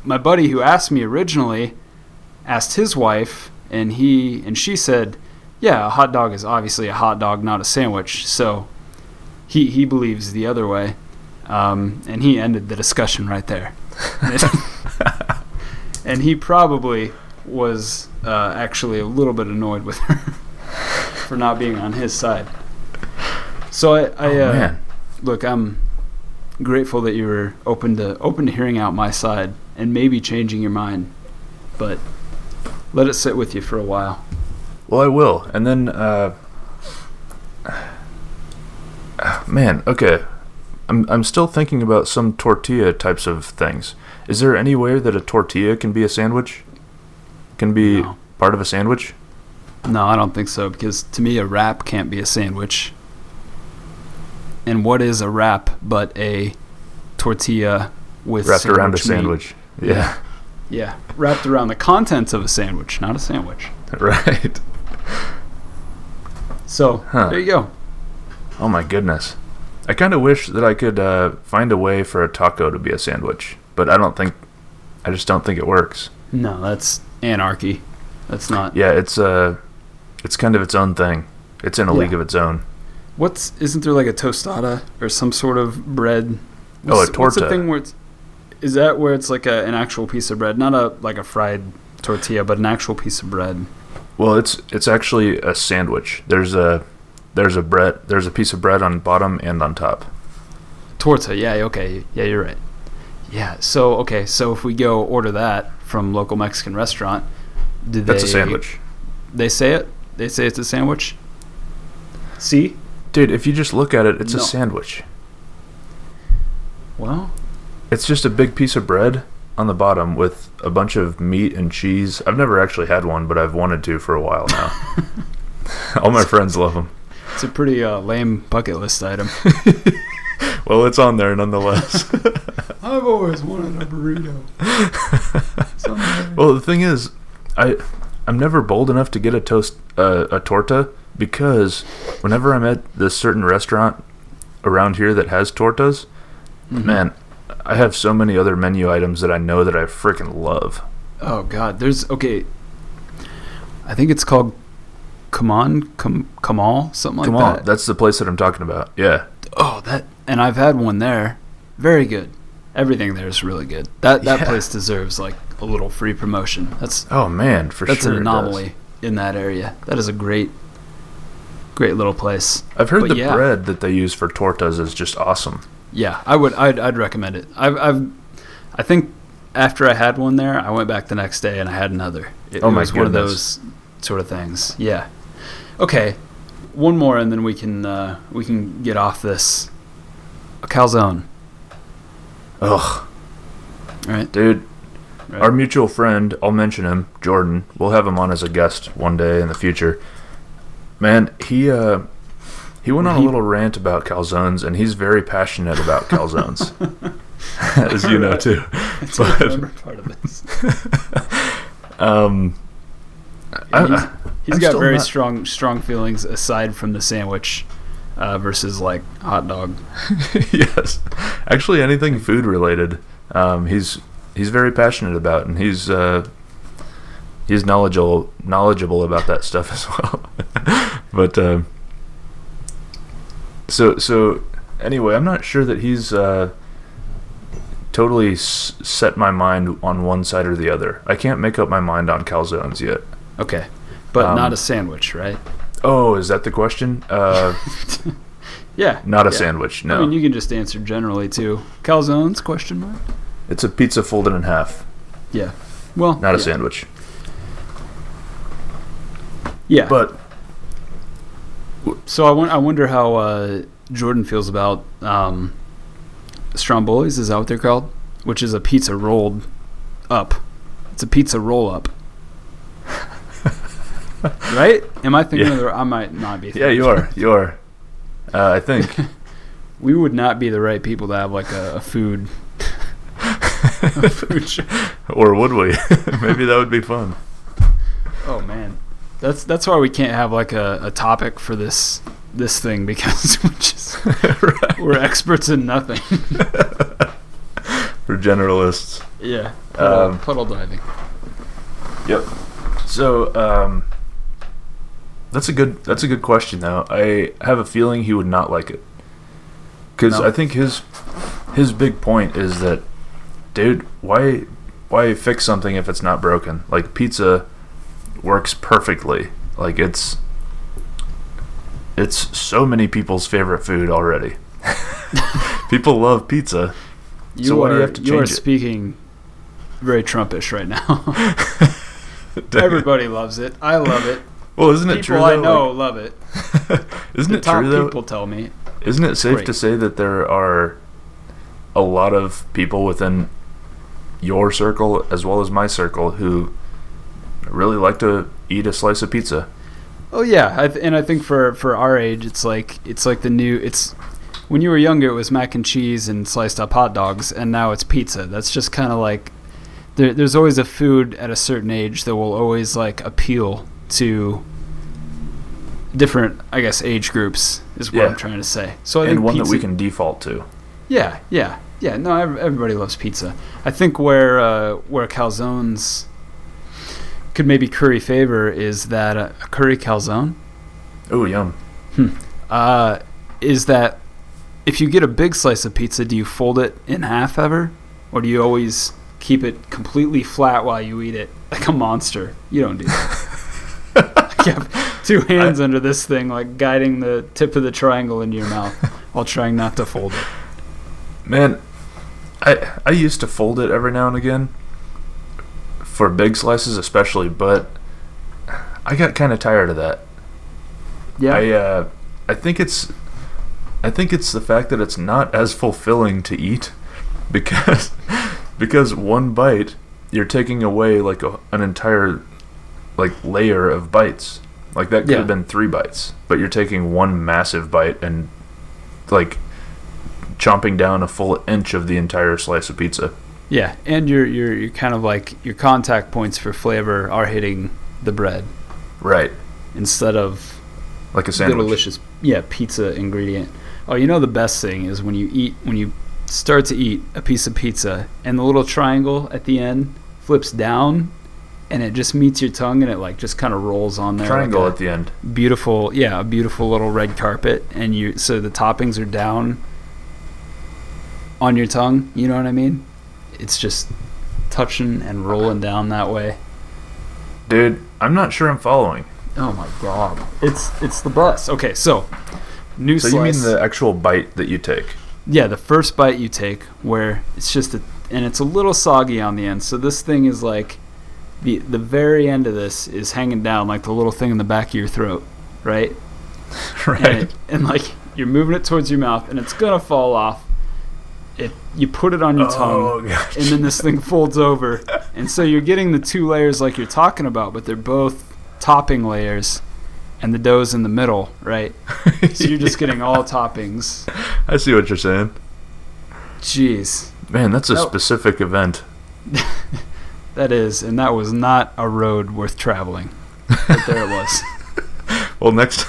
my buddy who asked me originally asked his wife, and he and she said, "Yeah, a hot dog is obviously a hot dog, not a sandwich." So he he believes the other way, um, and he ended the discussion right there. <laughs> and he probably was uh, actually a little bit annoyed with her <laughs> for not being on his side. So I, I oh, uh, look, I'm grateful that you were open to open to hearing out my side and maybe changing your mind, but let it sit with you for a while. Well, I will. And then, uh, <sighs> man, okay. I'm, I'm still thinking about some tortilla types of things. Is there any way that a tortilla can be a sandwich? Can be No. part of a sandwich? No, I don't think so because to me a wrap can't be a sandwich. And what is a wrap but a tortilla with Wrapped around a sandwich meat? Yeah. Yeah, wrapped around the contents of a sandwich, not a sandwich. <laughs> right. So Huh. there you go. Oh my goodness. I kind of wish that I could uh, find a way for a taco to be a sandwich, but I don't think, I just don't think it works. No, that's anarchy. That's not. Yeah, it's uh, it's kind of its own thing. It's in a Yeah. league of its own. What's isn't there like a tostada or some sort of bread? Oh, a What's- What's the thing where it's is that where it's like a, an actual piece of bread, not a like a fried tortilla, but an actual piece of bread. Well, it's it's actually a sandwich. There's a there's a bread there's a piece of bread on bottom and on top. Torta, yeah, okay, yeah, you're right. Yeah, so okay, so if we go order that from local Mexican restaurant, do That's they a sandwich. They say it. They say it's a sandwich. See, Dude, if you just look at it, it's No. a sandwich. well, It's just a big piece of bread on the bottom with a bunch of meat and cheese. I've never actually had one, but I've wanted to for a while now. <laughs> All my friends love them. it's a pretty uh, lame bucket list item. <laughs> Well, it's on there nonetheless. <laughs> I've always wanted a burrito. well, the thing is, I I'm never bold enough to get a toast uh, a torta because whenever I'm at this certain restaurant around here that has tortas, Mhm. man, I have so many other menu items that I know that I freaking love. Oh God, there's okay. I think it's called Kaman Kam, Kamal something like Come on, that. that's the place that I'm talking about. Yeah, oh, that and I've had one there. Very good. Everything there is really good. That that Yeah. place deserves like a little free promotion. That's Oh man, for that's sure. an anomaly in that area. That is a great, great little place. I've heard But the yeah. bread that they use for tortas is just awesome. Yeah, I would. I'd, I'd recommend it. I've, I've, I think after I had one there, I went back the next day and I had another. It, Oh it my was one of those sort of things. Yeah. Okay, one more and then we can uh, we can get off this. A calzone, Ugh, right? dude. Right. Our mutual friend, I'll mention him, Jordan. We'll have him on as a guest one day in the future. Man, he uh, he went on a little rant about calzones, and he's very passionate about calzones, <laughs> <laughs> as you know too. <laughs> That's but- part of this. Um, he's I- he's got very not- strong strong feelings aside from the sandwich uh, versus like hot dog. <laughs> yes, actually, anything food related, um, he's he's very passionate about, and he's uh, he's knowledgeable knowledgeable about that stuff as <laughs> well. but uh, so so anyway, I'm not sure that he's uh, totally s- set my mind on one side or the other. I can't make up my mind on calzones yet. Okay, but Um, not a sandwich, right? Oh, is that the question? Uh, <laughs> Yeah, not a yeah. sandwich. No, I mean, you can just answer generally too. Calzones? Question mark. it's a pizza folded in half, Yeah. Well, not a yeah. sandwich. Yeah. But so I, won- I wonder how uh, Jordan feels about um, Strombolis. Is that what they're called? Which is a pizza rolled up. It's a pizza roll up. <laughs> <laughs> right? Am I thinking Yeah. of the? I might not be. Yeah, you are. You are. Uh, I think. <laughs> We would not be the right people to have like a, a food. a <laughs> food show. or would we? Maybe that would be fun. Oh man, that's that's why we can't have like a, a topic for this this thing because we just right. we're experts in nothing. We're generalists. Yeah. Um, puddle diving. Yep. So, um, that's a good that's a good question though. I have a feeling he would not like it. Cuz No. I think his his big point is that dude, why why fix something if it's not broken? Like pizza works perfectly. Like it's it's so many people's favorite food already. <laughs> People love pizza. You So are, do you have to you are change it? speaking very Trumpish right now. <laughs> Everybody loves it. I love it. Well, isn't it true? people I though? know love it. Like, <laughs> isn't The it top true though? people tell me. Isn't it safe Great. to say that there are a lot of people within your circle as well as my circle who really like to eat a slice of pizza? Oh yeah, I th- and I think for for our age, it's like it's like the new. It's when you were younger, it was mac and cheese and sliced up hot dogs, and now it's pizza. That's just kind of like there, there's always a food at a certain age that will always like appeal to different, I guess, age groups is what Yeah. I'm trying to say. So I and think one pizza, that we can default to. Yeah, yeah, yeah. No, everybody loves pizza. I think where uh, where calzones could maybe curry favor is that uh, a curry calzone Oh, yum. uh, is that if you get a big slice of pizza, do you fold it in half ever, or do you always keep it completely flat while you eat it like a monster? You don't do that. <laughs> <laughs> have two hands under this thing, like guiding the tip of the triangle into your mouth <laughs> while trying not to fold it. Man, I I used to fold it every now and again for big slices especially, but I got kind of tired of that. Yeah, I uh, I think it's I think it's the fact that it's not as fulfilling to eat because <laughs> because one bite you're taking away like a, an entire like layer of bites. Like that could Yeah. have been three bites, but you're taking one massive bite and like chomping down a full inch of the entire slice of pizza. yeah, and your your your kind of like your contact points for flavor are hitting the bread Right. instead of Like a sandwich. delicious yeah pizza ingredient. Oh, you know the best thing is when you eat when you start to eat a piece of pizza and the little triangle at the end flips down and it just meets your tongue and it like just kind of rolls on there. Triangle like at the end. beautiful yeah, a beautiful little red carpet and you so the toppings are down on your tongue, you know what I mean? It's just touching and rolling down that way. Dude, I'm not sure I'm following. Oh my god. It's it's the best. Okay, so new So slice. you mean the actual bite that you take? Yeah, the first bite you take, where it's just a, and it's a little soggy on the end. So this thing is like, the the very end of this is hanging down like the little thing in the back of your throat, right? <laughs> right. And, it, and like you're moving it towards your mouth, and it's gonna fall off. It you put it on your oh, tongue, Oh, gosh. and then this thing folds over, and so you're getting the two layers like you're talking about, but they're both topping layers, and the dough's in the middle, right? So you're just <laughs> getting all toppings. I see what you're saying. Jeez. Man, that's a Nope. specific event. <laughs> That is, and that was not a road worth traveling. But there it was. <laughs> Well, next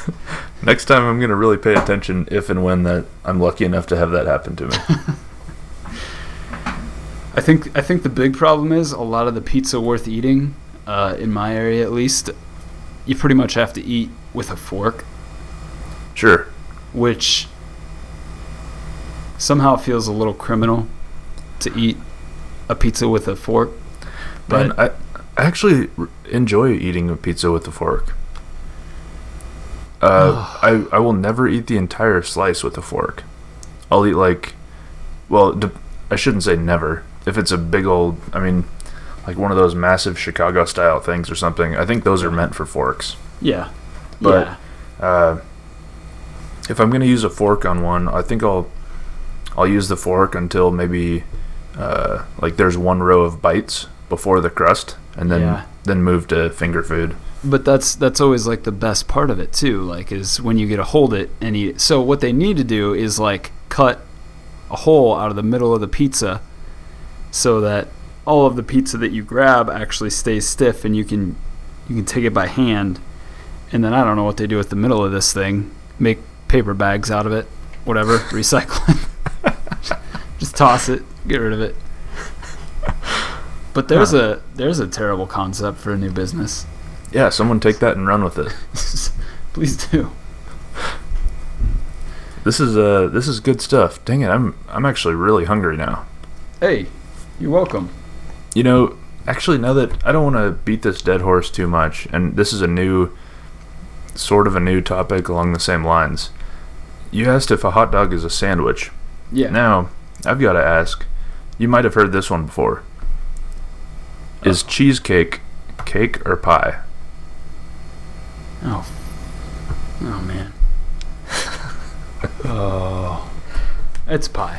next time I'm gonna really pay attention if and when that I'm lucky enough to have that happen to me. <laughs> I think I think the big problem is a lot of the pizza worth eating, uh, in my area at least, you pretty much have to eat with a fork, sure. which somehow feels a little criminal to eat a pizza with a fork. Man, But I, I actually enjoy eating a pizza with a fork. Uh, I I will never eat the entire slice with a fork. I'll eat like, well, I shouldn't say never. If it's a big old, I mean, like one of those massive Chicago style things or something. I think those are meant for forks. yeah, But- yeah, Uh, if I'm gonna use a fork on one, I think I'll I'll use the fork until maybe uh, like there's one row of bites before the crust, and then Yeah. then move to finger food. but that's that's always like the best part of it too. Like is when you get to hold it and eat it. So what they need to do is like cut a hole out of the middle of the pizza, so that all of the pizza that you grab actually stays stiff and you can you can take it by hand. And then I don't know what they do with the middle of this thing. Make paper bags out of it, whatever, <laughs> Recycling. <laughs> Just toss it, get rid of it. But there's Huh. a there's a terrible concept for a new business. Yeah, someone take that and run with it. <laughs> Please do. This is uh this is good stuff. Dang it, I'm I'm actually really hungry now. Hey, you're welcome. You know, actually now that I don't want to beat this dead horse too much and this is a new sort of a new topic along the same lines. You asked if a hot dog is a sandwich. Yeah. Now, I've got to ask. You might have heard this one before. Is cheesecake cake or pie? Oh. Oh man. <laughs> oh. It's pie.